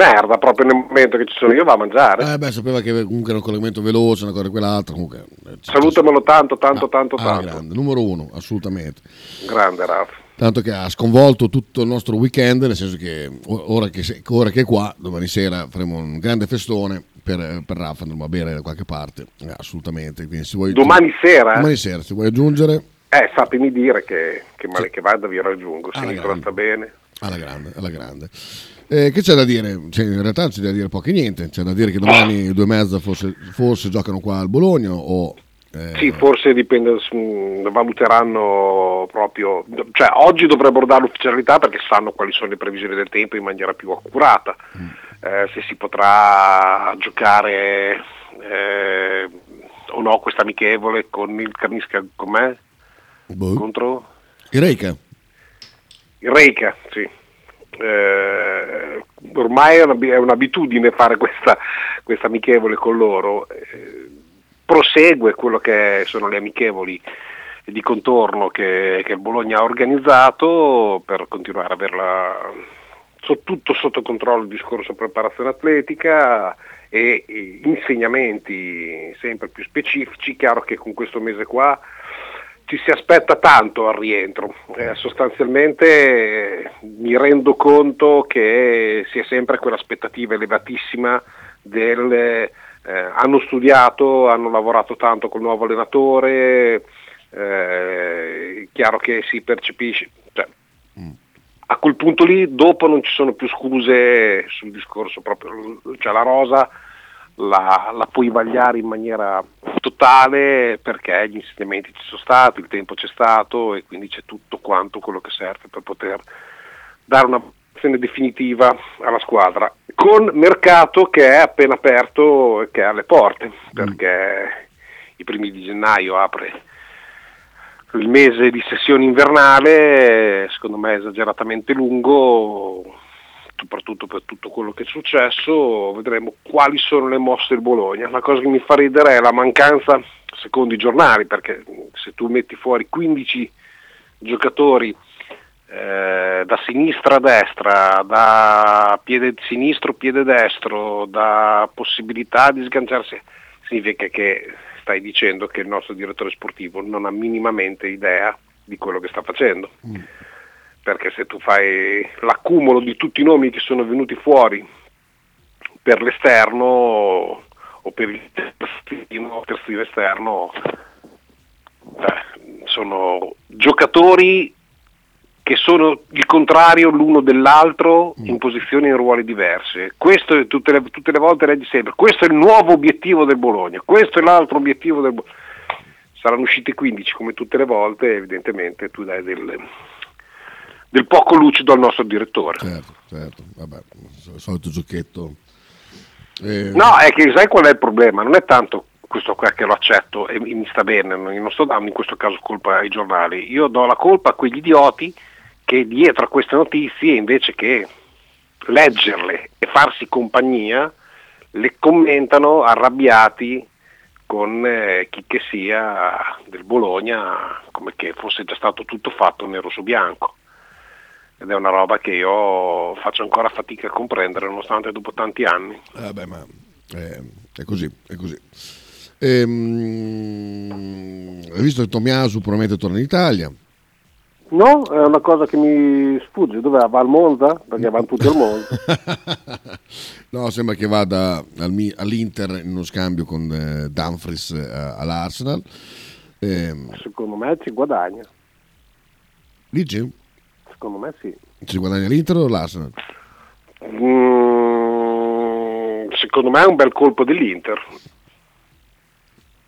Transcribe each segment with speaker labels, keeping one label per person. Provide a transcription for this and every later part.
Speaker 1: Merda, proprio nel momento che ci sono io va a mangiare.
Speaker 2: Eh beh, sapeva che comunque era un collegamento veloce, una cosa e quell'altra. Comunque, eh,
Speaker 1: Salutamelo tanto, tanto,
Speaker 2: ah,
Speaker 1: tanto,
Speaker 2: ah,
Speaker 1: tanto.
Speaker 2: grande, numero uno, assolutamente.
Speaker 1: Grande Raf.
Speaker 2: Tanto che ha sconvolto tutto il nostro weekend, nel senso che ora che, se- ora che è qua, domani sera faremo un grande festone per, per Rafa, andremo a bere da qualche parte, Eh, assolutamente. Quindi se vuoi,
Speaker 1: Domani sera?
Speaker 2: Domani sera, se vuoi aggiungere,
Speaker 1: Eh, sapimi dire che, che male che vada vi raggiungo, se
Speaker 2: Alla
Speaker 1: mi
Speaker 2: grande.
Speaker 1: tratta bene.
Speaker 2: alla grande, alla grande. Eh, che c'è da dire? Cioè, in realtà non c'è da dire poco e niente, c'è da dire che domani due e mezza forse, forse giocano qua al Bologna o... eh,
Speaker 1: Sì, forse dipende, su- valuteranno proprio, cioè oggi dovrebbero dare l'ufficialità perché sanno quali sono le previsioni del tempo in maniera più accurata, Eh, se si potrà giocare eh, o no questa amichevole con il Carnisca com'è?
Speaker 2: boh.
Speaker 1: Contro?
Speaker 2: Il Reika.
Speaker 1: Il Reika, sì. Eh, ormai è, una- è un'abitudine fare questa, questa amichevole con loro. Eh, prosegue quello che sono le amichevoli di contorno che, che il Bologna ha organizzato per continuare a averla so- tutto sotto controllo il discorso preparazione atletica e, e insegnamenti sempre più specifici. Chiaro che con questo mese qua ci si aspetta tanto al rientro. Eh, sostanzialmente eh, mi rendo conto che si è sempre quell'aspettativa elevatissima del eh, hanno studiato, hanno lavorato tanto col nuovo allenatore, eh, è chiaro che si percepisce, cioè, a quel punto lì dopo non ci sono più scuse sul discorso proprio, cioè la rosa la, la puoi vagliare in maniera totale perché gli insegnamenti ci sono stati, il tempo c'è stato e quindi c'è tutto quanto quello che serve per poter dare una posizione definitiva alla squadra. Con mercato che è appena aperto e che è alle porte, perché i primi di gennaio apre il mese di sessione invernale, secondo me esageratamente lungo, soprattutto per tutto quello che è successo, vedremo quali sono le mosse del Bologna. La cosa che mi fa ridere è la mancanza, secondo i giornali, perché se tu metti fuori 15 giocatori eh, da sinistra a destra, da piede sinistro, piede destro, da possibilità di sganciarsi, significa che stai dicendo che il nostro direttore sportivo non ha minimamente idea di quello che sta facendo perché se tu fai l'accumulo di tutti i nomi che sono venuti fuori per l'esterno o per il terzino, terzino esterno, eh, sono giocatori che sono il contrario l'uno dell'altro in posizioni e in ruoli diverse. Questo è tutte le, tutte le volte leggi sempre, questo è il nuovo obiettivo del Bologna, questo è l'altro obiettivo del Bologna. Saranno usciti 15 come tutte le volte, evidentemente tu dai del, del poco lucido al nostro direttore.
Speaker 2: Certo, certo, vabbè, il solito giochetto. Eh,
Speaker 1: No, è che sai qual è il problema? Non è tanto questo qua che lo accetto e mi sta bene, non sto dando in questo caso colpa ai giornali, io do la colpa a quegli idioti che dietro a queste notizie invece che leggerle e farsi compagnia le commentano arrabbiati con eh, chi che sia del Bologna come che fosse già stato tutto fatto nero su bianco ed è una roba che io faccio ancora fatica a comprendere nonostante dopo tanti anni.
Speaker 2: Vabbè, ma eh, è così, è così. Ehm, hai visto che Tomiasu probabilmente torna in Italia?
Speaker 1: No, è una cosa che mi sfugge. Dov'è? Va al Monza? Perché vanno tutti al Monza.
Speaker 2: No, sembra che vada al Mi- all'Inter in uno scambio con eh, Dumfries eh, all'Arsenal. Ehm,
Speaker 1: Secondo me ci guadagna.
Speaker 2: dici?
Speaker 1: Secondo me sì.
Speaker 2: Ci guadagna l'Inter o l'Arsenal?
Speaker 1: Mm, secondo me è un bel colpo dell'Inter.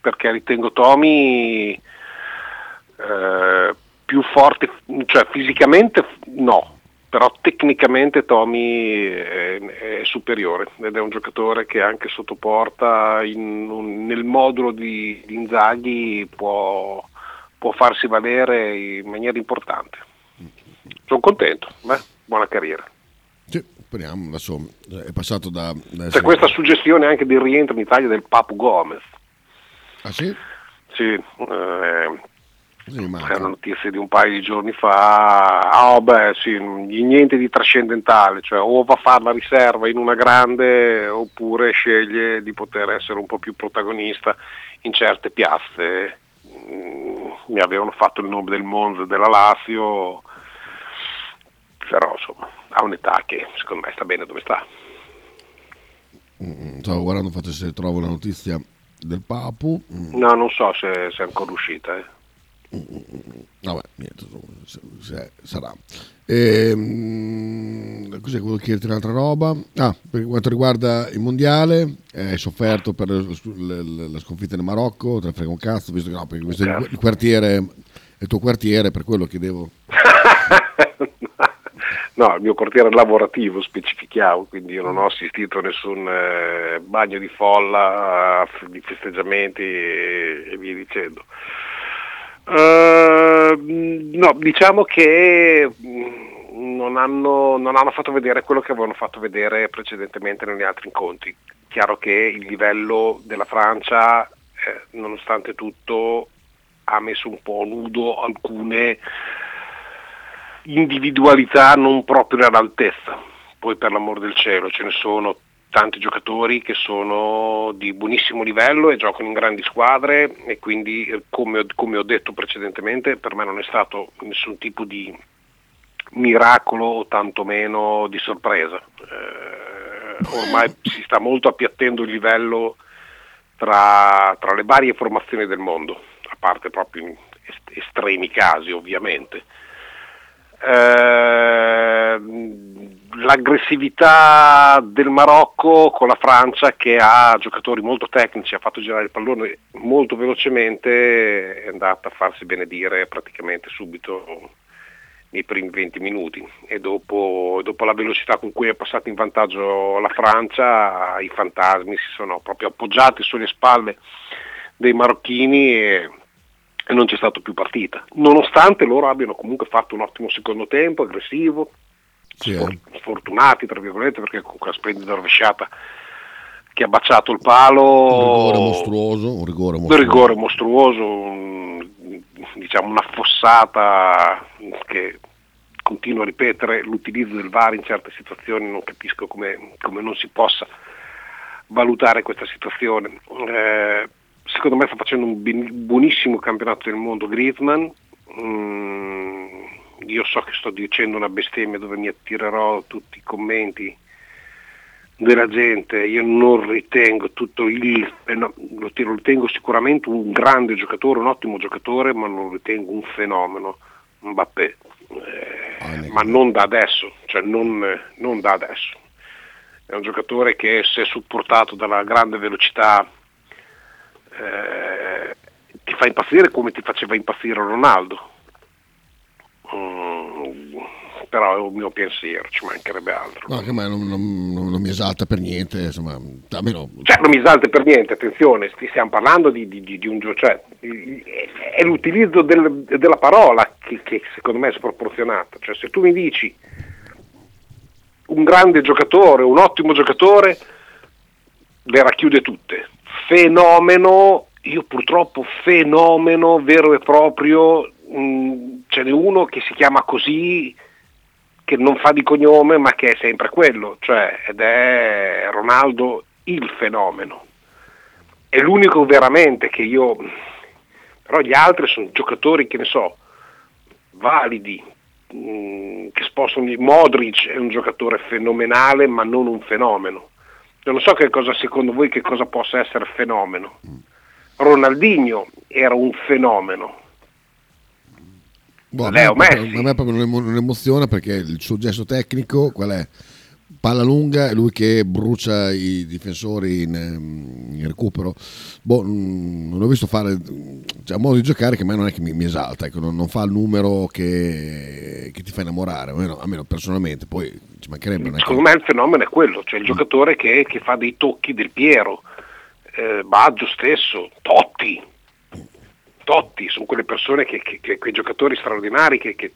Speaker 1: Perché ritengo Tomi eh, più forte, cioè fisicamente no, però tecnicamente Tomi è, è superiore ed è un giocatore che anche sotto porta in un- nel modulo di, di Inzaghi può, può farsi valere in maniera importante. Sono contento, beh, buona carriera.
Speaker 2: Sì, speriamo, adesso è passato da... da
Speaker 1: C'è questa suggestione anche del rientro in Italia del Papu Gomez.
Speaker 2: Ah sì?
Speaker 1: Sì, eh, È una notizia di un paio di giorni fa, ah oh beh sì, niente di trascendentale, cioè o va a fare la riserva in una grande oppure sceglie di poter essere un po' più protagonista in certe piazze. Mm, mi avevano fatto il nome del Monza e della Lazio, però insomma ha un'età che secondo me sta bene dove sta.
Speaker 2: Mm, stavo guardando, faccio se trovo la notizia del Papu.
Speaker 1: Mm. No, non so se, se è ancora uscita. Eh.
Speaker 2: Vabbè, niente, se, se sarà. Ehm, cos'è quello chiederti un'altra roba? Ah, per quanto riguarda il mondiale, hai sofferto per la sconfitta del Marocco, te ne frega un cazzo, visto che no, perché visto il quartiere, il tuo quartiere, per quello chiedevo.
Speaker 1: No, il mio quartiere lavorativo specifichiamo, quindi io non ho assistito a nessun eh, bagno di folla, di festeggiamenti e, e via dicendo. Uh, no, diciamo che mm, non hanno, non hanno, fatto vedere quello che avevano fatto vedere precedentemente negli altri incontri. Chiaro che il livello della Francia, eh, nonostante tutto, ha messo un po' nudo alcune individualità non proprio all'altezza. Poi per l'amor del cielo ce ne sono tanti giocatori che sono di buonissimo livello e giocano in grandi squadre e quindi eh, come, come ho detto precedentemente per me non è stato nessun tipo di miracolo o tantomeno di sorpresa. Eh, ormai si sta molto appiattendo il livello tra, tra, le varie formazioni del mondo, a parte proprio in estremi casi ovviamente. Eh, l'aggressività del Marocco con la Francia che ha giocatori molto tecnici, ha fatto girare il pallone molto velocemente, è andata a farsi benedire praticamente subito nei primi 20 minuti. E dopo, dopo la velocità con cui è passata in vantaggio la Francia, i fantasmi si sono proprio appoggiati sulle spalle dei marocchini e e non c'è stato più partita, nonostante loro abbiano comunque fatto un ottimo secondo tempo, aggressivo, sì, eh. sfortunati tra virgolette perché con quella splendida rovesciata che ha baciato il palo
Speaker 2: un rigore mostruoso un rigore
Speaker 1: mostruoso, un rigore mostruoso un, diciamo una fossata che continuo a ripetere l'utilizzo del VAR in certe situazioni non capisco come, come non si possa valutare questa situazione. Eh, secondo me sta facendo un buonissimo campionato del mondo Griezmann. Mm, io so che sto dicendo una bestemmia dove mi attirerò tutti i commenti della gente, io non ritengo tutto il, eh no, lo, ritengo sicuramente un grande giocatore, un ottimo giocatore, ma non lo ritengo un fenomeno, Mbappé, eh, ma non da adesso, cioè non, non da adesso. È un giocatore che se supportato dalla grande velocità eh, ti fa impazzire come ti faceva impazzire Ronaldo. Mm, però è un mio pensiero, ci mancherebbe altro.
Speaker 2: No, che non, non, non, mi esalta per niente, insomma, almeno...
Speaker 1: Cioè, non mi esalta per niente, attenzione, stiamo parlando di, di, di un gioco, cioè, è l'utilizzo del, della parola che, che, secondo me è sproporzionata, cioè se tu mi dici un grande giocatore, un ottimo giocatore, le racchiude tutte, fenomeno, io purtroppo fenomeno vero e proprio, mh, mm, ce n'è uno che si chiama così, che non fa di cognome ma che è sempre quello, cioè, ed è Ronaldo il fenomeno. È l'unico veramente che io, però gli altri sono giocatori che ne so, validi, mh, mm, che spostano, Modric è un giocatore fenomenale ma non un fenomeno non so che cosa secondo voi che cosa possa essere fenomeno. Ronaldinho era un fenomeno.
Speaker 2: Boh, Leo Messi. A me proprio non emoziona perché il suo gesto tecnico qual è? Palla lunga lui che brucia i difensori in, ehm, in recupero. Boh, non l'ho visto fare, cioè, modo di giocare che a me non è che mi, mi esalta, ecco, non, non, fa il numero che, che ti fa innamorare, almeno, almeno, personalmente, poi ci mancherebbe.
Speaker 1: Secondo me il fenomeno è quello, cioè il giocatore che, che fa dei tocchi del Piero, eh, Baggio stesso, Totti. Totti, sono quelle persone che, che, che quei giocatori straordinari che, che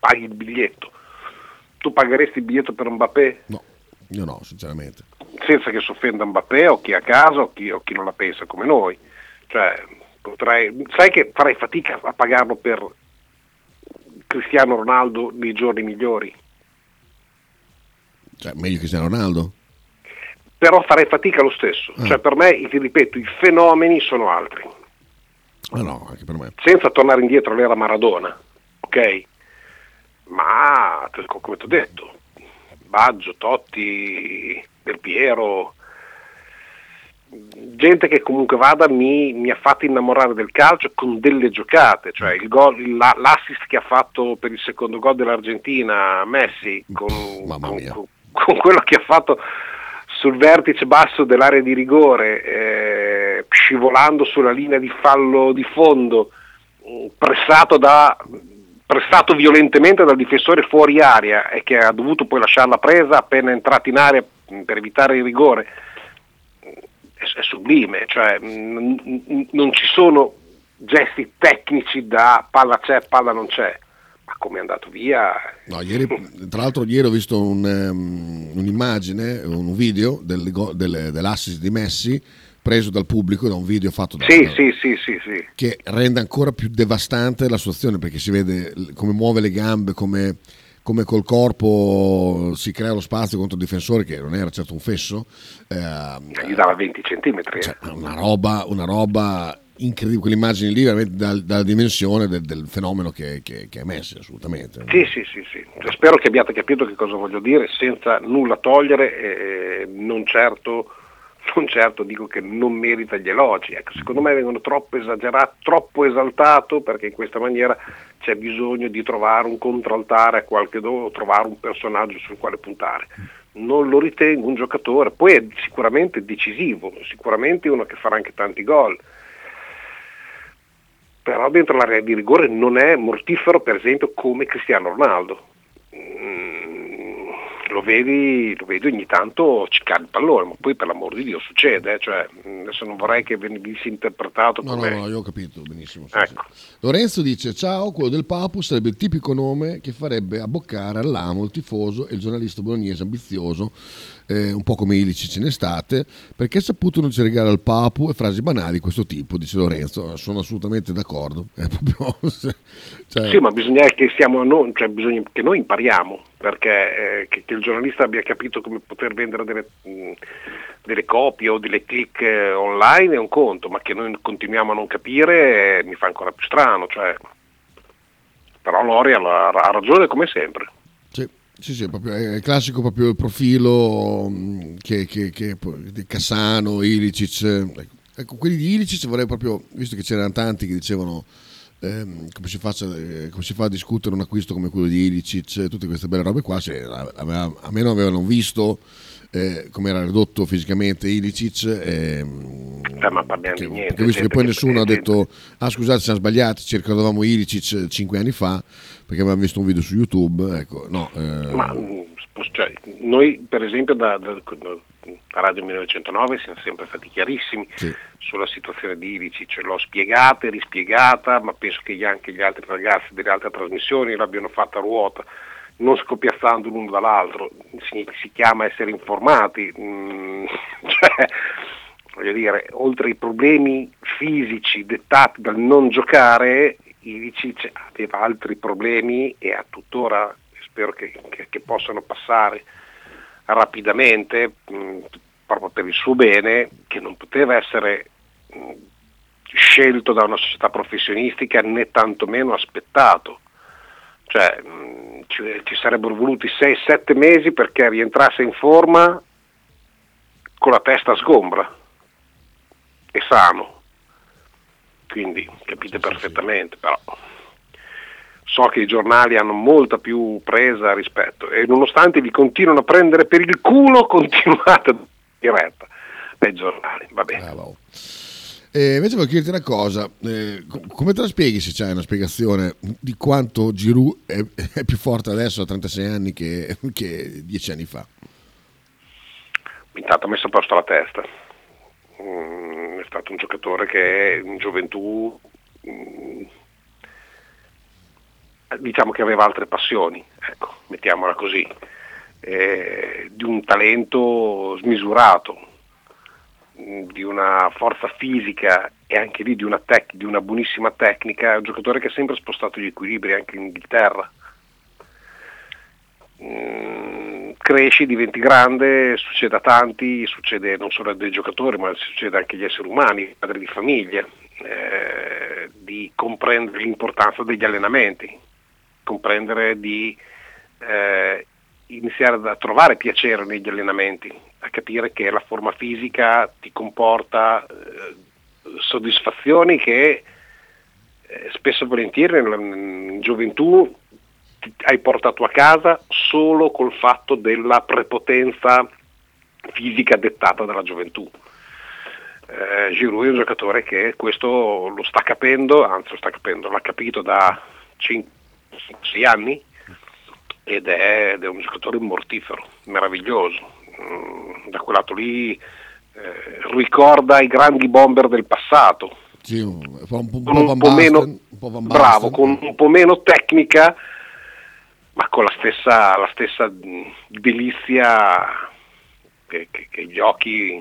Speaker 1: paghi il biglietto tu pagheresti il biglietto per Mbappé?
Speaker 2: No, io no, sinceramente.
Speaker 1: Senza che si offenda Mbappé o chi a casa o chi, o chi non la pensa come noi. Cioè, Potrei, sai che farei fatica a pagarlo per Cristiano Ronaldo nei giorni migliori.
Speaker 2: Cioè, meglio Cristiano Ronaldo?
Speaker 1: Però farei fatica lo stesso. Ah. Cioè, per me, ti ripeto, i fenomeni sono altri.
Speaker 2: Ah no, anche per me.
Speaker 1: Senza tornare indietro all'era Maradona, ok? Ma, come ti ho detto, Baggio, Totti, Del Piero, gente che comunque vada mi, mi, ha fatto innamorare del calcio con delle giocate, cioè il gol, la, l'assist che ha fatto per il secondo gol dell'Argentina Messi con, con, con, con quello che ha fatto sul vertice basso dell'area di rigore, eh, scivolando sulla linea di fallo di fondo, pressato, da, pressato violentemente dal difensore fuori aria e che ha dovuto poi lasciarla presa appena entrato in aria per evitare il rigore. È, sublime, cioè mh, non ci sono gesti tecnici da palla c'è, palla non c'è, ma come è andato via.
Speaker 2: No, ieri, tra l'altro ieri ho visto un, um, un'immagine, un video del, del, dell'assist di Messi preso dal pubblico da un video fatto da
Speaker 1: sì, sì, sì, sì, sì.
Speaker 2: che rende ancora più devastante la situazione perché si vede come muove le gambe, come come col corpo si crea lo spazio contro il difensore che non era certo un fesso
Speaker 1: eh, gli dava 20 centimetri
Speaker 2: cioè, una, roba, una roba incredibile quell'immagine lì veramente dalla, dalla dimensione del, del fenomeno che, che, che, è Messi assolutamente
Speaker 1: sì sì sì, sì. spero che abbiate capito che cosa voglio dire senza nulla togliere eh, non certo non certo dico che non merita gli elogi, ecco, secondo me vengono troppo esagerati, troppo esaltato perché in questa maniera c'è bisogno di trovare un contraltare a qualche do, trovare un personaggio sul quale puntare. Non lo ritengo un giocatore, poi è sicuramente decisivo, sicuramente uno che farà anche tanti gol, però dentro l'area di rigore non è mortifero per esempio come Cristiano Ronaldo. Mm, lo vedi, lo vedi ogni tanto ciccare il pallone, ma poi per l'amor di Dio succede, eh? cioè, adesso non vorrei che venisse interpretato
Speaker 2: no,
Speaker 1: come...
Speaker 2: No, no, io ho capito benissimo. Sì,
Speaker 1: ecco.
Speaker 2: sì. Lorenzo dice, ciao, quello del Papu sarebbe il tipico nome che farebbe abboccare all'amo il tifoso e il giornalista bolognese ambizioso eh, un po' come Ilicic in estate, perché ha saputo non ci regala il Papu e frasi banali di questo tipo, dice Lorenzo. Sono assolutamente d'accordo. Proprio,
Speaker 1: cioè... Sì, ma bisogna che, noi, cioè bisogna che noi impariamo, perché eh, che, che, il giornalista abbia capito come poter vendere delle, mh, delle copie o delle click eh, online è un conto, ma che noi continuiamo a non capire eh, mi fa ancora più strano. Cioè... Però Lori ha, ha ragione come sempre.
Speaker 2: Sì, sì, proprio, è classico proprio il profilo mm, che, che, che, di Cassano, Ilicic. Ecco, ecco, quelli di Ilicic vorrei proprio, visto che c'erano tanti che dicevano ehm, come, si faccia, eh, come, si fa a discutere un acquisto come quello di Ilicic, tutte queste belle robe qua, se, a, a, a me non avevano visto eh, come era ridotto fisicamente Ilicic. Eh,
Speaker 1: eh, ma parliamo
Speaker 2: che,
Speaker 1: di niente.
Speaker 2: Perché visto che poi nessuno ha detto, ah scusate siamo sbagliati, ci ricordavamo Ilicic cinque anni fa, perché avevamo visto un video su YouTube. Ecco, no,
Speaker 1: eh. ma, mm, cioè, noi per esempio da, da, da, Radio 1909 siamo sempre stati chiarissimi sì. sulla situazione di Ilicic, l'ho spiegata e rispiegata, ma penso che anche gli altri ragazzi delle altre trasmissioni l'abbiano fatta a ruota non scopiazzando l'uno dall'altro, si, si chiama essere informati, mm, cioè, voglio dire, oltre ai problemi fisici dettati dal non giocare, Ilicic aveva altri problemi e a tuttora spero che, che, che possano passare rapidamente, mh, mm, proprio per il suo bene, che non poteva essere mh, mm, scelto da una società professionistica né tantomeno aspettato. Cioè, mh, ci, ci, sarebbero voluti 6-7 mesi perché rientrasse in forma con la testa sgombra e sano. Quindi capite perfettamente, però so che i giornali hanno molta più presa rispetto e nonostante vi continuano a prendere per il culo, continuate diretta dai giornali. Va bene.
Speaker 2: Bravo. Eh, invece voglio chiederti una cosa, eh, come te la spieghi se c'è una spiegazione di quanto Giroud è, è più forte adesso a 36 anni che, che 10 anni fa?
Speaker 1: Intanto ha messo a posto la testa, mm, è stato un giocatore che in gioventù mm, diciamo che aveva altre passioni, ecco, mettiamola così, eh, di un talento smisurato, di una forza fisica e anche lì di una, tec- di una buonissima tecnica, è un giocatore che ha sempre spostato gli equilibri anche in Inghilterra. Mm, cresci, diventi grande, succede a tanti, succede non solo a dei giocatori, ma succede anche agli esseri umani, padri di famiglia, eh, di comprendere l'importanza degli allenamenti, comprendere di eh, iniziare a trovare piacere negli allenamenti, a capire che la forma fisica ti comporta eh, soddisfazioni che eh, spesso e volentieri in gioventù hai portato a casa solo col fatto della prepotenza fisica dettata dalla gioventù. Eh, Giroud è un giocatore che questo lo sta capendo, anzi lo sta capendo, l'ha capito da 5-6 anni ed è, ed è, un giocatore mortifero, meraviglioso. Mm, da quel lato lì eh, ricorda i grandi bomber del passato.
Speaker 2: Sì, un po', un
Speaker 1: po', un po meno, un po bravo, con un po' meno tecnica, ma con la stessa, la stessa delizia che, che, che, gli occhi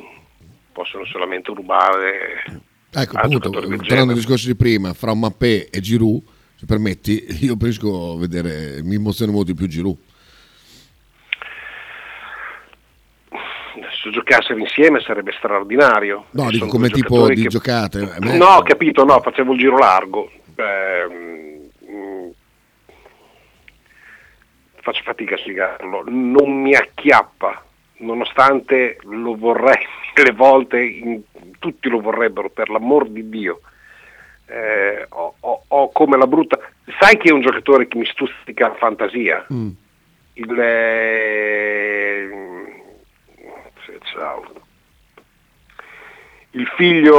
Speaker 1: possono solamente rubare.
Speaker 2: Ecco, appunto, tornando al discorso di prima, fra Mappé e Giroud, se permetti, io preferisco vedere, mi emoziona molto di più Giroud.
Speaker 1: se giocassero insieme sarebbe straordinario.
Speaker 2: No, dico come tipo di che... giocate.
Speaker 1: No, ho capito, no, facevo il giro largo. Eh, mh, faccio fatica a spiegarlo. Non mi acchiappa, nonostante lo vorrei le volte, in, tutti lo vorrebbero, per l'amor di Dio. Eh, ho, ho, ho, come la brutta... Sai che è un giocatore che mi stuzzica la fantasia? Mm. Il... Eh, ciao. Il figlio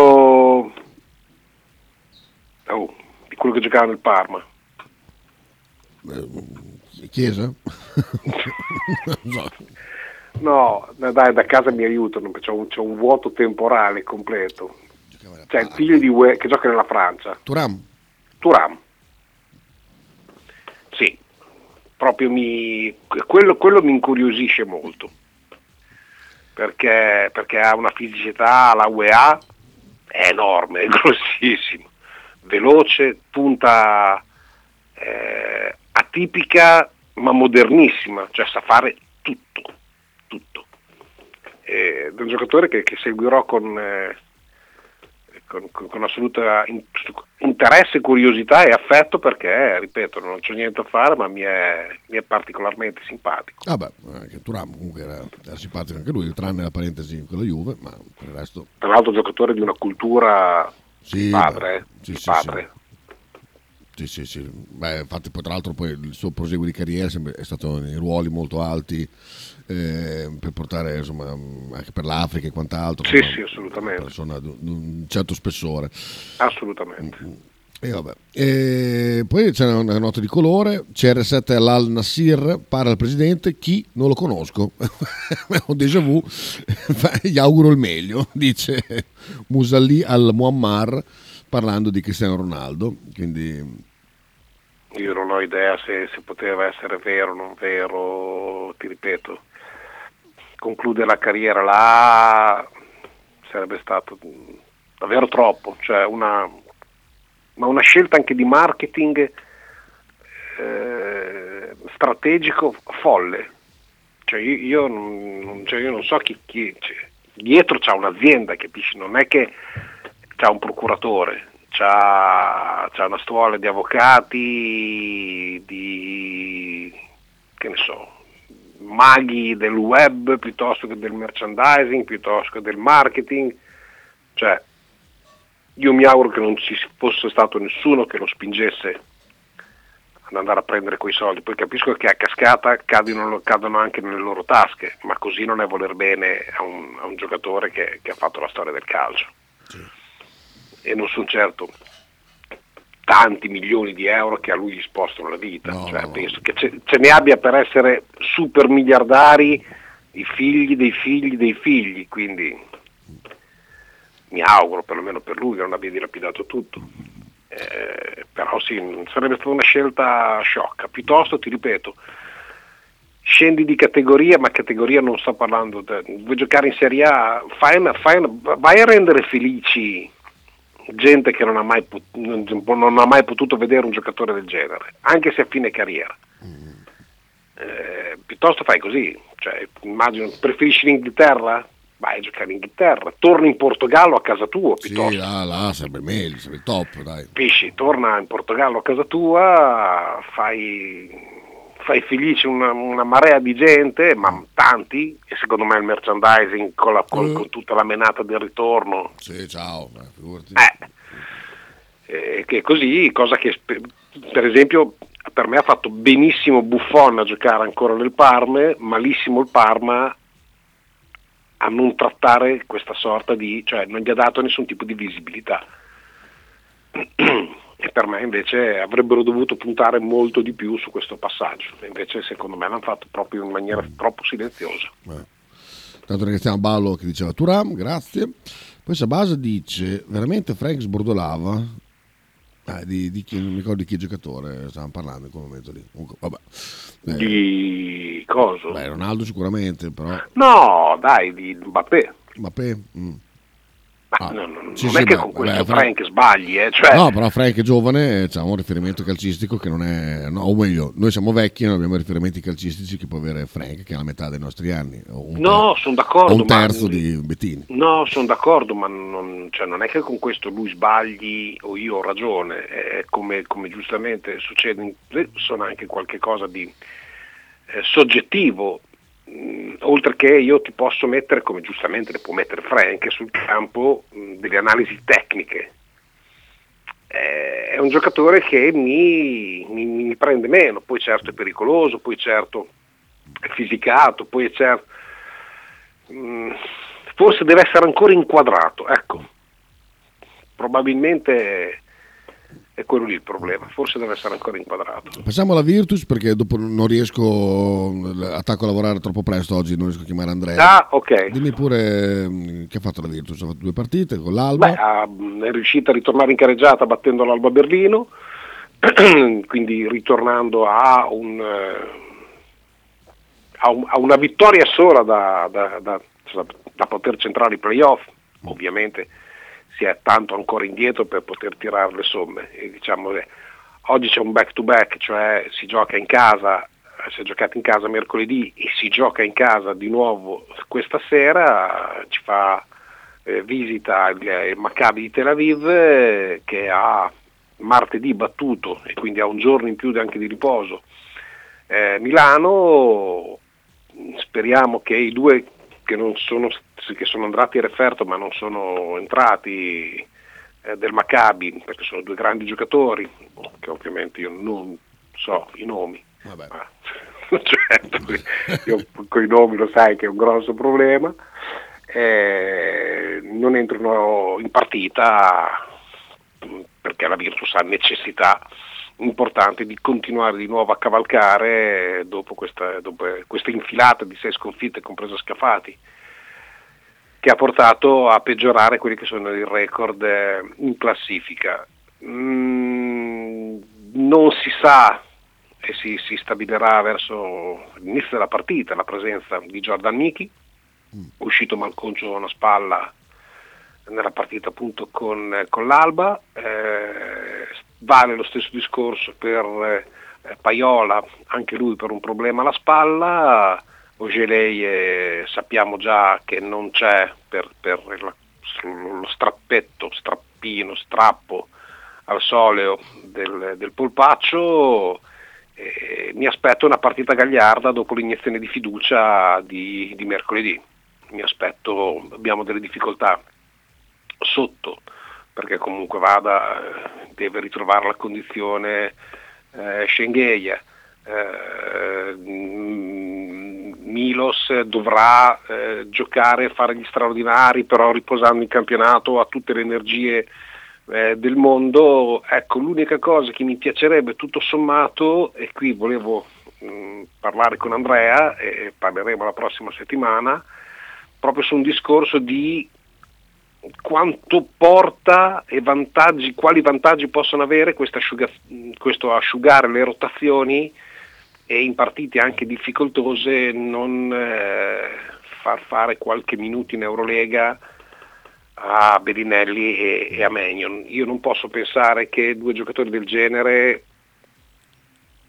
Speaker 1: oh, di quello che giocava nel Parma.
Speaker 2: Eh, chiesa?
Speaker 1: no. no, dai, da casa mi aiutano, c'è un, c'è un vuoto temporale completo. Cioè il figlio di Ue che gioca nella Francia.
Speaker 2: Turam?
Speaker 1: Turam. Sì, proprio mi, quello, quello mi incuriosisce molto perché, perché ha una fisicità alla UEA è enorme, è grossissimo, veloce, punta eh, atipica ma modernissima, cioè sa fare tutto, tutto. Ed è un giocatore che, che seguirò con, eh, con, con assoluta interesse, curiosità e affetto perché, ripeto, non c'è niente a fare ma mi è, mi è particolarmente simpatico.
Speaker 2: Ah beh, anche Turam comunque era, era, simpatico anche lui, tranne la parentesi con la Juve, ma per il resto...
Speaker 1: Tra l'altro giocatore di una cultura sì, padre, beh, sì, sì, padre.
Speaker 2: Sì, sì, sì. Beh, infatti poi tra l'altro poi il suo proseguo di carriera è stato in ruoli molto alti eh, per portare insomma anche per l'Africa e quant'altro.
Speaker 1: Sì, insomma, sì, assolutamente. Una
Speaker 2: persona di un certo spessore.
Speaker 1: Assolutamente.
Speaker 2: E, vabbè. e poi c'è una nota di colore, CR7 all'Al Nassir, para al presidente, chi non lo conosco, ho déjà vu, gli auguro il meglio, dice Musalli al Muammar parlando di Cristiano Ronaldo. Quindi...
Speaker 1: Io non ho idea se, se poteva essere vero o non vero, ti ripeto, conclude la carriera là sarebbe stato davvero troppo, cioè una, ma una scelta anche di marketing eh, strategico folle. Cioè io, io, non, cioè io, non, so chi, chi cioè, dietro c'è un'azienda, capisci? Non è che c'ha un procuratore, c'ha, c'ha una stuola di avvocati, di che ne so, maghi del web piuttosto che del merchandising, piuttosto che del marketing. Cioè, io mi auguro che non ci fosse stato nessuno che lo spingesse ad andare a prendere quei soldi, poi capisco che a cascata cadono, cadono anche nelle loro tasche, ma così non è voler bene a un, a un giocatore che, che, ha fatto la storia del calcio. Sì e non sono certo tanti milioni di euro che a lui gli spostano la vita. No, cioè, no, penso che ce, ce, ne abbia per essere super miliardari i figli dei figli dei figli, quindi mi auguro perlomeno per lui che non abbia dilapidato tutto. Eh, però sì, sarebbe stata una scelta sciocca. Piuttosto, ti ripeto, scendi di categoria, ma categoria non sto parlando, de, vuoi giocare in Serie A, fai una, fai una, vai a rendere felici gente che non ha, mai, non ha mai potuto vedere un giocatore del genere, anche se a fine carriera. Mm. Eh, piuttosto fai così, cioè, immagino, preferisci l'Inghilterra? vai a giocare in Inghilterra, torni in Portogallo a casa tua piuttosto.
Speaker 2: Sì, là, là sarebbe meglio, sarebbe top, dai.
Speaker 1: Capisci, torna in Portogallo a casa tua, fai, fai felice una, una, marea di gente, ma tanti, e secondo me il merchandising con, la, con, mm. con tutta la menata del ritorno.
Speaker 2: Sì, ciao.
Speaker 1: Eh, eh, che così, cosa che per esempio per me ha fatto benissimo Buffon a giocare ancora nel Parma, malissimo il Parma a non trattare questa sorta di, cioè non gli ha dato nessun tipo di visibilità. E per me invece avrebbero dovuto puntare molto di più su questo passaggio, invece secondo me l'hanno fatto proprio in maniera troppo silenziosa.
Speaker 2: Beh. Tanto ringraziamo Ballo che diceva Turam, grazie. Poi Sabasa dice, veramente Frank sbordolava? Ah, di, di chi, non mi ricordo di chi giocatore stavamo parlando in quel momento lì. Comunque, vabbè.
Speaker 1: Eh, di cosa?
Speaker 2: Beh, Ronaldo sicuramente, però.
Speaker 1: No, dai, di Mbappé.
Speaker 2: Mbappé? Mm.
Speaker 1: Ah, no, no, sì, non sì, è che con questo beh, Frank sbagli, eh? cioè...
Speaker 2: No, però Frank è giovane, ha un riferimento calcistico che non è... No, o meglio, noi siamo vecchi e non abbiamo riferimenti calcistici che può avere Frank, che è la metà dei nostri anni.
Speaker 1: no, sono d'accordo.
Speaker 2: O un terzo ma... di Bettini.
Speaker 1: No, sono d'accordo, ma non, cioè, non, è che con questo lui sbagli o io ho ragione. È come, come giustamente succede, sono anche qualche cosa di eh, soggettivo oltre che io ti posso mettere, come giustamente le può mettere Frank, sul campo mm, delle analisi tecniche. Eh, è un giocatore che mi, mi, mi, prende meno, poi certo è pericoloso, poi certo è fisicato, poi è certo... Mm, forse deve essere ancora inquadrato, ecco. Probabilmente è quello lì il problema, forse deve essere ancora inquadrato.
Speaker 2: Passiamo alla Virtus perché dopo non riesco, attacco a lavorare troppo presto oggi, non riesco a chiamare Andrea.
Speaker 1: Ah, ok.
Speaker 2: Dimmi pure mm, che ha fatto la Virtus, ha fatto due partite con l'Alba.
Speaker 1: Beh, è riuscita a ritornare in careggiata battendo l'Alba Berlino, quindi ritornando a, un, eh, a, un, a una vittoria sola da, da, da, da poter centrare i playoff, ovviamente si è tanto ancora indietro per poter tirare le somme. E diciamo oggi c'è un back to back, cioè si gioca in casa, si è giocato in casa mercoledì e si gioca in casa di nuovo questa sera, ci fa eh, visita il, il Maccabi di Tel Aviv eh, che ha martedì battuto e quindi ha un giorno in più anche di riposo. Eh, Milano, speriamo che i due che, sono, che sono andati a referto ma non sono entrati eh, del Maccabi, perché sono due grandi giocatori, che ovviamente io non so i nomi. Vabbè. Ma, certo, io con i nomi lo sai che è un grosso problema. Eh, non entrano in partita perché la Virtus ha necessità importante di continuare di nuovo a cavalcare dopo questa, dopo questa infilata di sei sconfitte, compreso Scafati, che ha portato a peggiorare quelli che sono i record eh, in classifica. Mm, non si sa e si, si, stabilirà verso l'inizio della partita la presenza di Jordan Miki, mm. uscito malconcio a una spalla nella partita appunto con, con l'Alba. Eh, vale lo stesso discorso per eh, Paiola, anche lui per un problema alla spalla. Ogelei eh, sappiamo già che non c'è per, per la, lo strappetto, strappino, strappo al soleo del, del polpaccio. Eh, mi aspetto una partita gagliarda dopo l'iniezione di fiducia di, di mercoledì. Mi aspetto, abbiamo delle difficoltà sotto, perché comunque Vada deve ritrovare la condizione eh, Schengeia. Eh, Milos dovrà eh, giocare e fare gli straordinari, però riposando in campionato ha tutte le energie eh, del mondo. Ecco, l'unica cosa che mi piacerebbe tutto sommato, e qui volevo mh, mm, parlare con Andrea, e parleremo la prossima settimana, proprio su un discorso di quanto porta e vantaggi, quali vantaggi possono avere asciuga, questo asciugare le rotazioni e in partite anche difficoltose non eh, far fare qualche minuto in Eurolega a Bellinelli e, e a Magnon. Io non posso pensare che due giocatori del genere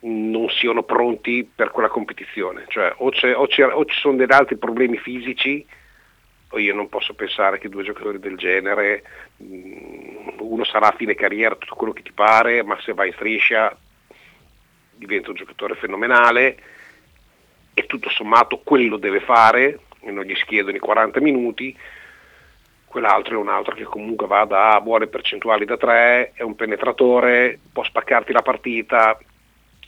Speaker 1: non siano pronti per quella competizione, cioè o, o, o, ci sono degli altri problemi fisici o io non posso pensare che due giocatori del genere, mm, uno sarà a fine carriera tutto quello che ti pare, ma se va in striscia diventa un giocatore fenomenale e tutto sommato quello deve fare e non gli schiedono i 40 minuti, quell'altro è un altro che comunque va da buone percentuali da 3, è un penetratore, può spaccarti la partita,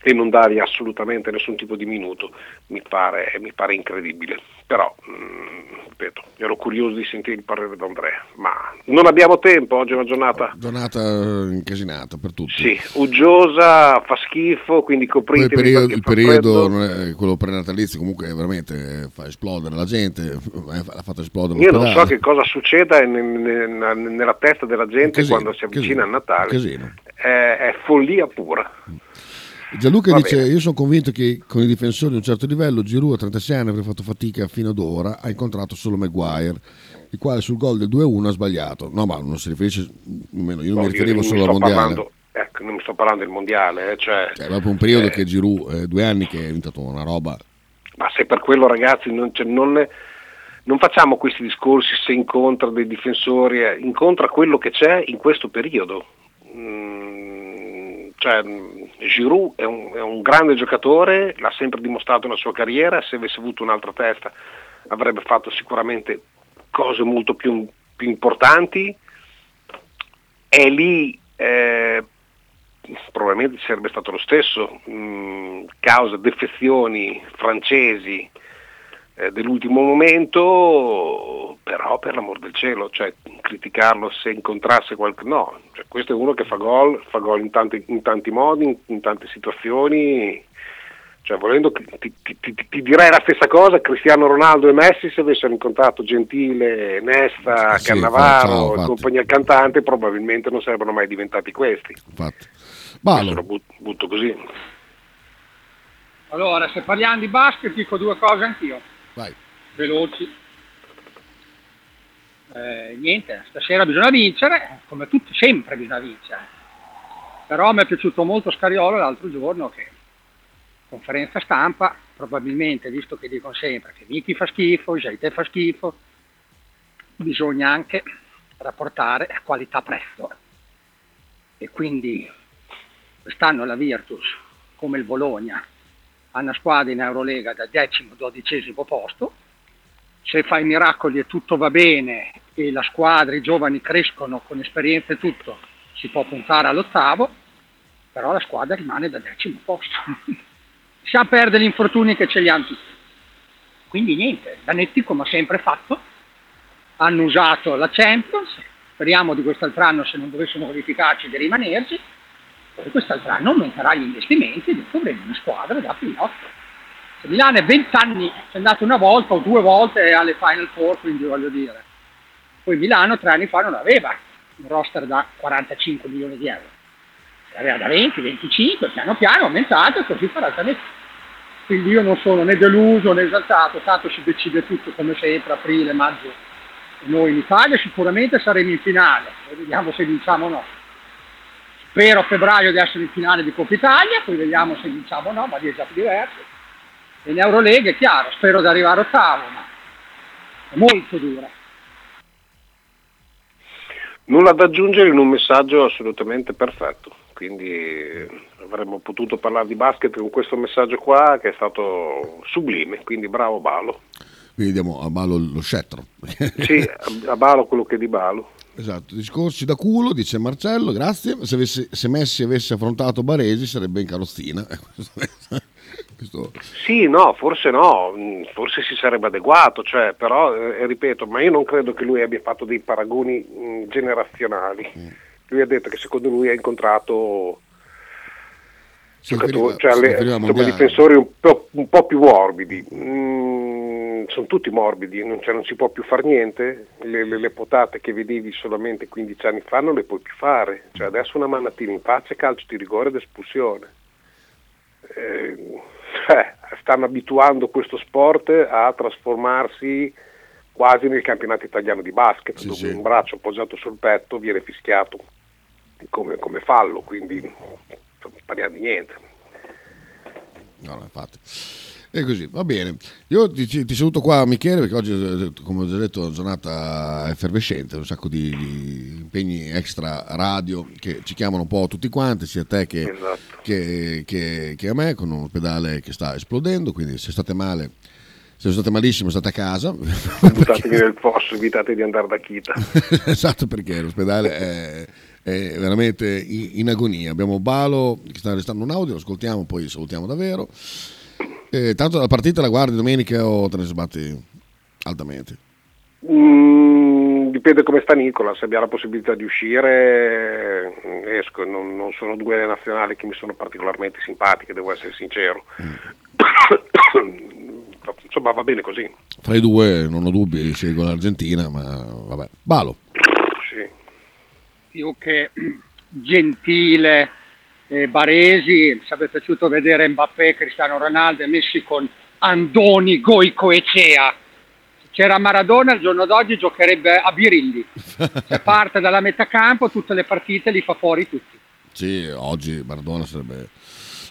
Speaker 1: e non dargli assolutamente nessun tipo di minuto mi pare, mi pare incredibile. Però, mh, mm, ripeto, ero curioso di sentire il parere di Andrea, ma non abbiamo tempo, oggi è una giornata...
Speaker 2: Giornata incasinata per tutti.
Speaker 1: Sì, uggiosa, fa schifo, quindi copritevi.
Speaker 2: Il periodo, il periodo non è quello prenatalizio, comunque veramente fa esplodere la gente, l'ha fatto esplodere
Speaker 1: Io non so che cosa succeda nella testa della gente casino, quando si avvicina
Speaker 2: casino,
Speaker 1: a Natale. È, è follia pura.
Speaker 2: Gianluca Va dice: bene. Io sono convinto che con i difensori di un certo livello, Giroud a 36 anni avrebbe fatto fatica fino ad ora. Ha incontrato solo Maguire, il quale sul gol del 2-1 ha sbagliato. No, ma non si riferisce nemmeno. Io non no, mi riferivo solo al mondiale.
Speaker 1: Parlando, ecco, non mi sto parlando del mondiale. Eh, cioè,
Speaker 2: cioè, proprio un periodo eh, che Giroud, eh, due anni che è diventato una roba.
Speaker 1: Ma se per quello, ragazzi, non, cioè, non, non facciamo questi discorsi se incontra dei difensori, eh, incontra quello che c'è in questo periodo. Mm, cioè, Giroud è un, è un, grande giocatore, l'ha sempre dimostrato nella sua carriera, se avesse avuto un'altra testa avrebbe fatto sicuramente cose molto più, più importanti. È lì, eh, probabilmente sarebbe stato lo stesso, mh, mm, causa defezioni francesi eh, dell'ultimo momento, però per l'amor del cielo, cioè, criticarlo se incontrasse qualche... No, cioè, questo è uno che fa gol, fa gol in tanti, in tanti modi, in, in, tante situazioni. Cioè, volendo, ti, ti, ti, ti, direi la stessa cosa, Cristiano Ronaldo e Messi se avessero incontrato Gentile, Nesta, sì, Cannavaro e compagnia cantante probabilmente non sarebbero mai diventati questi.
Speaker 2: Infatti.
Speaker 1: Lo butto, butto così.
Speaker 3: Allora, se parliamo di basket dico due cose anch'io.
Speaker 2: Vai.
Speaker 3: Veloci. Eh, niente, stasera bisogna vincere, come tutti, sempre bisogna vincere. Però mi è piaciuto molto Scariolo l'altro giorno che conferenza stampa, probabilmente, visto che dicono sempre che Vicky fa schifo, Jaite fa schifo, bisogna anche rapportare qualità-prezzo. E quindi quest'anno la Virtus, come il Bologna, a una squadra in Eurolega da decimo, dodicesimo posto, se fa i miracoli e tutto va bene e la squadra, i giovani crescono con esperienza e tutto, si può puntare all'ottavo, però la squadra rimane da decimo posto. si ha perde gli infortuni che ce li hanno tutti. Quindi niente, Danetti come ha sempre fatto, hanno usato la Champions, speriamo di quest'altro anno se non dovessimo qualificarci di rimanerci, poi quest'altro anno aumenterà gli investimenti e dovremo una squadra da pilota. Se Milano è 20 anni, è andato una volta o due volte alle Final Four, quindi voglio dire. Poi Milano tre anni fa non aveva un roster da 45 milioni di euro. Aveva da 20, 25, piano piano aumentato e così farà il Quindi io non sono né deluso né esaltato, tanto si decide tutto come sempre, aprile, maggio. Noi in Italia sicuramente saremo in finale, vediamo se vinciamo o no Spero a febbraio di essere in finale di Coppa Italia, poi vediamo se vinciamo o no, ma lì è già più diverso. E in Eurolega è chiaro, spero di arrivare ottavo, ma è molto dura.
Speaker 1: Nulla da aggiungere in un messaggio assolutamente perfetto, quindi avremmo potuto parlare di basket con questo messaggio qua che è stato sublime, quindi bravo Balo.
Speaker 2: Quindi diamo a Balo lo scettro.
Speaker 1: sì, a Balo quello che è di Balo.
Speaker 2: Esatto, discorsi da culo, dice Marcello, grazie. Se, avessi, se Messi avesse affrontato Baresi sarebbe in carrozzina.
Speaker 1: Questo... Sì, no, forse no, forse si sarebbe adeguato, cioè, però eh, ripeto, ma io non credo che lui abbia fatto dei paragoni mh, generazionali. Mm. Lui ha detto che secondo lui ha incontrato giocatori, cioè, le, difensori un po', un po', più morbidi. Mm, sono tutti morbidi, non, cioè, non, si può più fare niente. Le, le, le, potate che vedevi solamente 15 anni fa non le puoi più fare. Cioè, adesso una manatina in faccia, calcio di rigore ed espulsione. Eh, cioè, stanno abituando questo sport a trasformarsi quasi nel campionato italiano di basket,
Speaker 2: Sì,
Speaker 1: dove
Speaker 2: sì.
Speaker 1: un braccio appoggiato sul petto viene fischiato come, come fallo, quindi non parliamo di niente.
Speaker 2: No, no, infatti. E così, va bene. Io ti, ti saluto qua Michele perché oggi, eh, come ho già detto, è una giornata effervescente, un sacco di, di impegni extra radio che ci chiamano un po' tutti quanti, sia te che,
Speaker 1: Esatto.
Speaker 2: che, che- che a me, con un ospedale che sta esplodendo, quindi se state male, se state malissimo state a casa.
Speaker 1: Buttatevi nel posto, evitate di andare da Kita.
Speaker 2: esatto perché l'ospedale è, è veramente in agonia. Abbiamo Balo che sta restando un audio, lo ascoltiamo, poi salutiamo davvero. Eh, tanto la partita la guardi domenica o te ne sbatti altamente?
Speaker 1: Mm, dipende come sta Nicola, se abbiamo la possibilità di uscire eh, esco, non, non sono due nazionali che mi sono particolarmente simpatiche, devo essere sincero. Insomma va bene così.
Speaker 2: Fra i due non ho dubbi, scelgo l'Argentina, ma vabbè. Balo.
Speaker 1: Sì.
Speaker 3: più che gentile e Baresi, mi sarebbe piaciuto vedere Mbappé, Cristiano Ronaldo e Messi con Andoni, Goicoechea. Se c'era Maradona il giorno d'oggi giocherebbe a Birilli. Se parte dalla metà campo tutte le partite li fa fuori tutti.
Speaker 2: Sì, oggi Maradona sarebbe...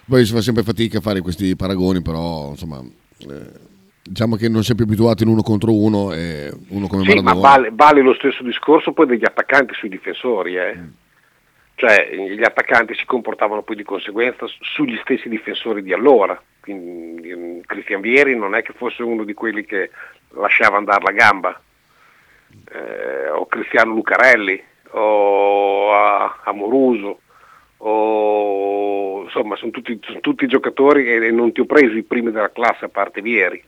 Speaker 2: Poi si fa sempre fatica a fare questi paragoni, però insomma... eh, diciamo che non si è più abituato in uno contro uno e uno come
Speaker 1: Sì, ma
Speaker 2: Maradona.
Speaker 1: vale, vale lo stesso discorso poi degli attaccanti sui difensori. eh. Cioè gli attaccanti si comportavano poi di conseguenza sugli stessi difensori di allora. Quindi mm, Cristian Vieri non è che fosse uno di quelli che lasciava andare la gamba. Eh, o Cristiano Lucarelli, o Amoruso, o insomma sono tutti, sono tutti giocatori e e non ti ho preso i primi della classe a parte Vieri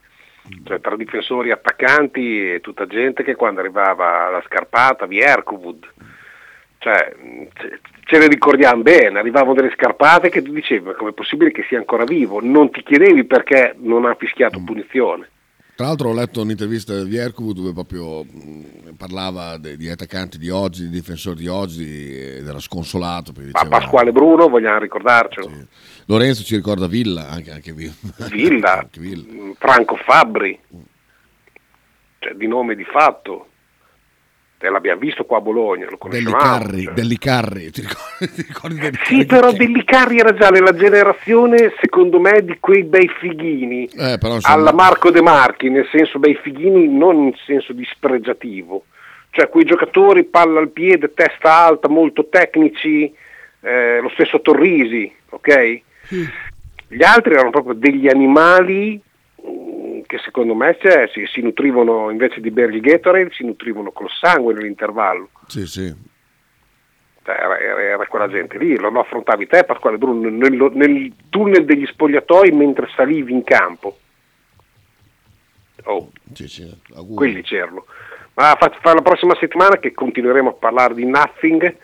Speaker 1: cioè tra difensori e attaccanti e tutta gente che quando arrivava la scarpata, Vierkovud, cioè ce- ne ricordiamo bene, arrivavano delle scarpate che tu dicevi ma com'è possibile che sia ancora vivo? Non ti chiedevi perché non ha fischiato punizione.
Speaker 2: Tra l'altro ho letto un'intervista di Vierkovu dove proprio mh, parlava di attaccanti di oggi, di difensori di oggi ed era sconsolato. perché
Speaker 1: Ma
Speaker 2: diceva-
Speaker 1: Pasquale Bruno, vogliamo ricordarcelo,
Speaker 2: Sì. Lorenzo ci ricorda Villa, anche, anche Villa.
Speaker 1: Villa,
Speaker 2: Anche Villa.
Speaker 1: Franco Fabbri, cioè di nome di fatto. Te l'abbiamo visto qua a Bologna, lo conoscevamo.
Speaker 2: Carri,
Speaker 1: cioè.
Speaker 2: Delli Carri, ti ricordi, ti ricordi Delli Carri?
Speaker 1: Sì, però Dellicarri era già nella generazione, secondo me, di quei bei fighini,
Speaker 2: Eh, insomma,
Speaker 1: alla Marco De Marchi, nel senso bei fighini, non in senso dispregiativo. Cioè quei giocatori, palla al piede, testa alta, molto tecnici, eh, lo stesso Torrisi, ok? Gli altri erano proprio degli animali che secondo me cioè, si, si nutrivano, invece di bere il Gatorade, si nutrivano col sangue nell'intervallo.
Speaker 2: Sì, sì.
Speaker 1: Cioè, era, era- era quella gente lì, lo, lo affrontavi te Pasquale Bruno nel, nel tunnel degli spogliatoi mentre salivi in campo. Oh,
Speaker 2: sì, sì,
Speaker 1: quelli c'erano. Ma fa, fa la prossima settimana che continueremo a parlare di nothing,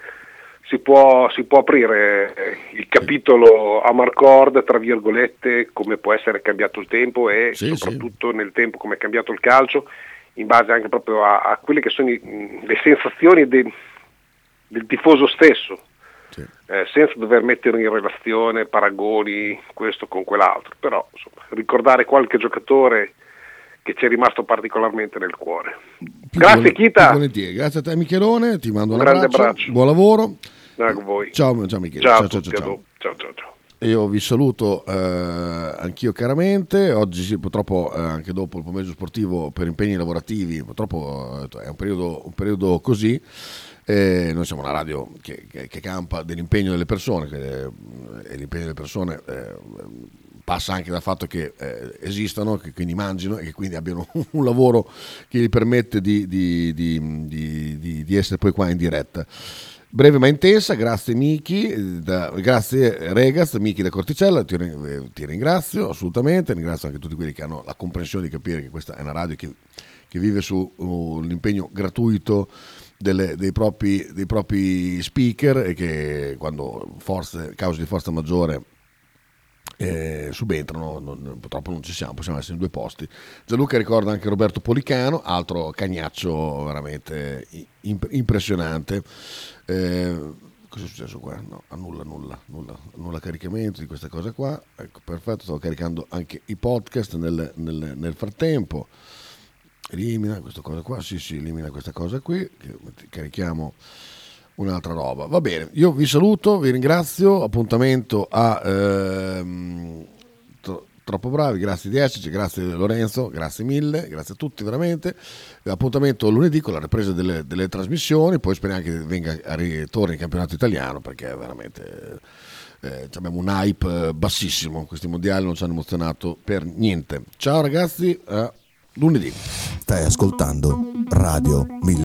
Speaker 1: si può, si può aprire il capitolo Amarcord, tra virgolette, come può essere cambiato il tempo e
Speaker 2: Sì,
Speaker 1: soprattutto nel tempo come è cambiato il calcio, in base anche proprio a, a quelle che sono i- le sensazioni de- del tifoso stesso,
Speaker 2: Sì.
Speaker 1: eh, senza dover mettere in relazione paragoni questo con quell'altro, però insomma, ricordare qualche giocatore che ci è rimasto particolarmente nel cuore.
Speaker 2: Più
Speaker 1: Grazie Chita.
Speaker 2: Grazie a te Michelone, ti mando un,
Speaker 1: Un grande
Speaker 2: abbraccio,
Speaker 1: abbraccio.
Speaker 2: buon lavoro. Ciao, ciao Michele.
Speaker 1: Ciao,
Speaker 2: ciao, ciao, ciao, ciao. Io vi saluto eh, anch'io caramente, oggi sì, purtroppo eh, anche dopo il pomeriggio sportivo per impegni lavorativi, purtroppo eh, è un periodo, un periodo così, noi siamo una radio che, che- che campa dell'impegno delle persone che, e l'impegno delle persone eh, passa anche dal fatto che eh, esistano, che quindi mangino e che quindi abbiano un lavoro che gli permette di, di- di- di- essere poi qua in diretta. Breve ma intensa, grazie Miki, eh, da- grazie Regaz, Miki da Corticella, ti, eh, ti ringrazio assolutamente, ringrazio anche tutti quelli che hanno la comprensione di capire che questa è una radio che, che vive sull'impegno gratuito delle- dei, propri, dei propri speaker e che quando forze, cause di forza maggiore eh, subentrano, non- purtroppo non ci siamo, possiamo essere in due posti. Gianluca ricorda anche Roberto Policano, altro cagnaccio veramente imp- impressionante. Eh, cosa successo qua? No, nulla, nulla, nulla, nulla caricamento di questa cosa qua. Ecco, perfetto, stavo caricando anche i podcast nel, nel- nel frattempo. Elimina questa cosa qua, sì sì, elimina questa cosa qui, carichiamo un'altra roba. Va bene, io vi saluto, vi ringrazio, appuntamento a... Ehm, troppo bravi, grazie di esserci, grazie Lorenzo, grazie mille, grazie a tutti veramente. Appuntamento lunedì con la ripresa delle, delle trasmissioni, poi speriamo che venga a ritorno il campionato italiano perché veramente eh, abbiamo un hype bassissimo, questi mondiali non ci hanno emozionato per niente. Ciao ragazzi, a lunedì.
Speaker 4: Stai ascoltando Radio 1000.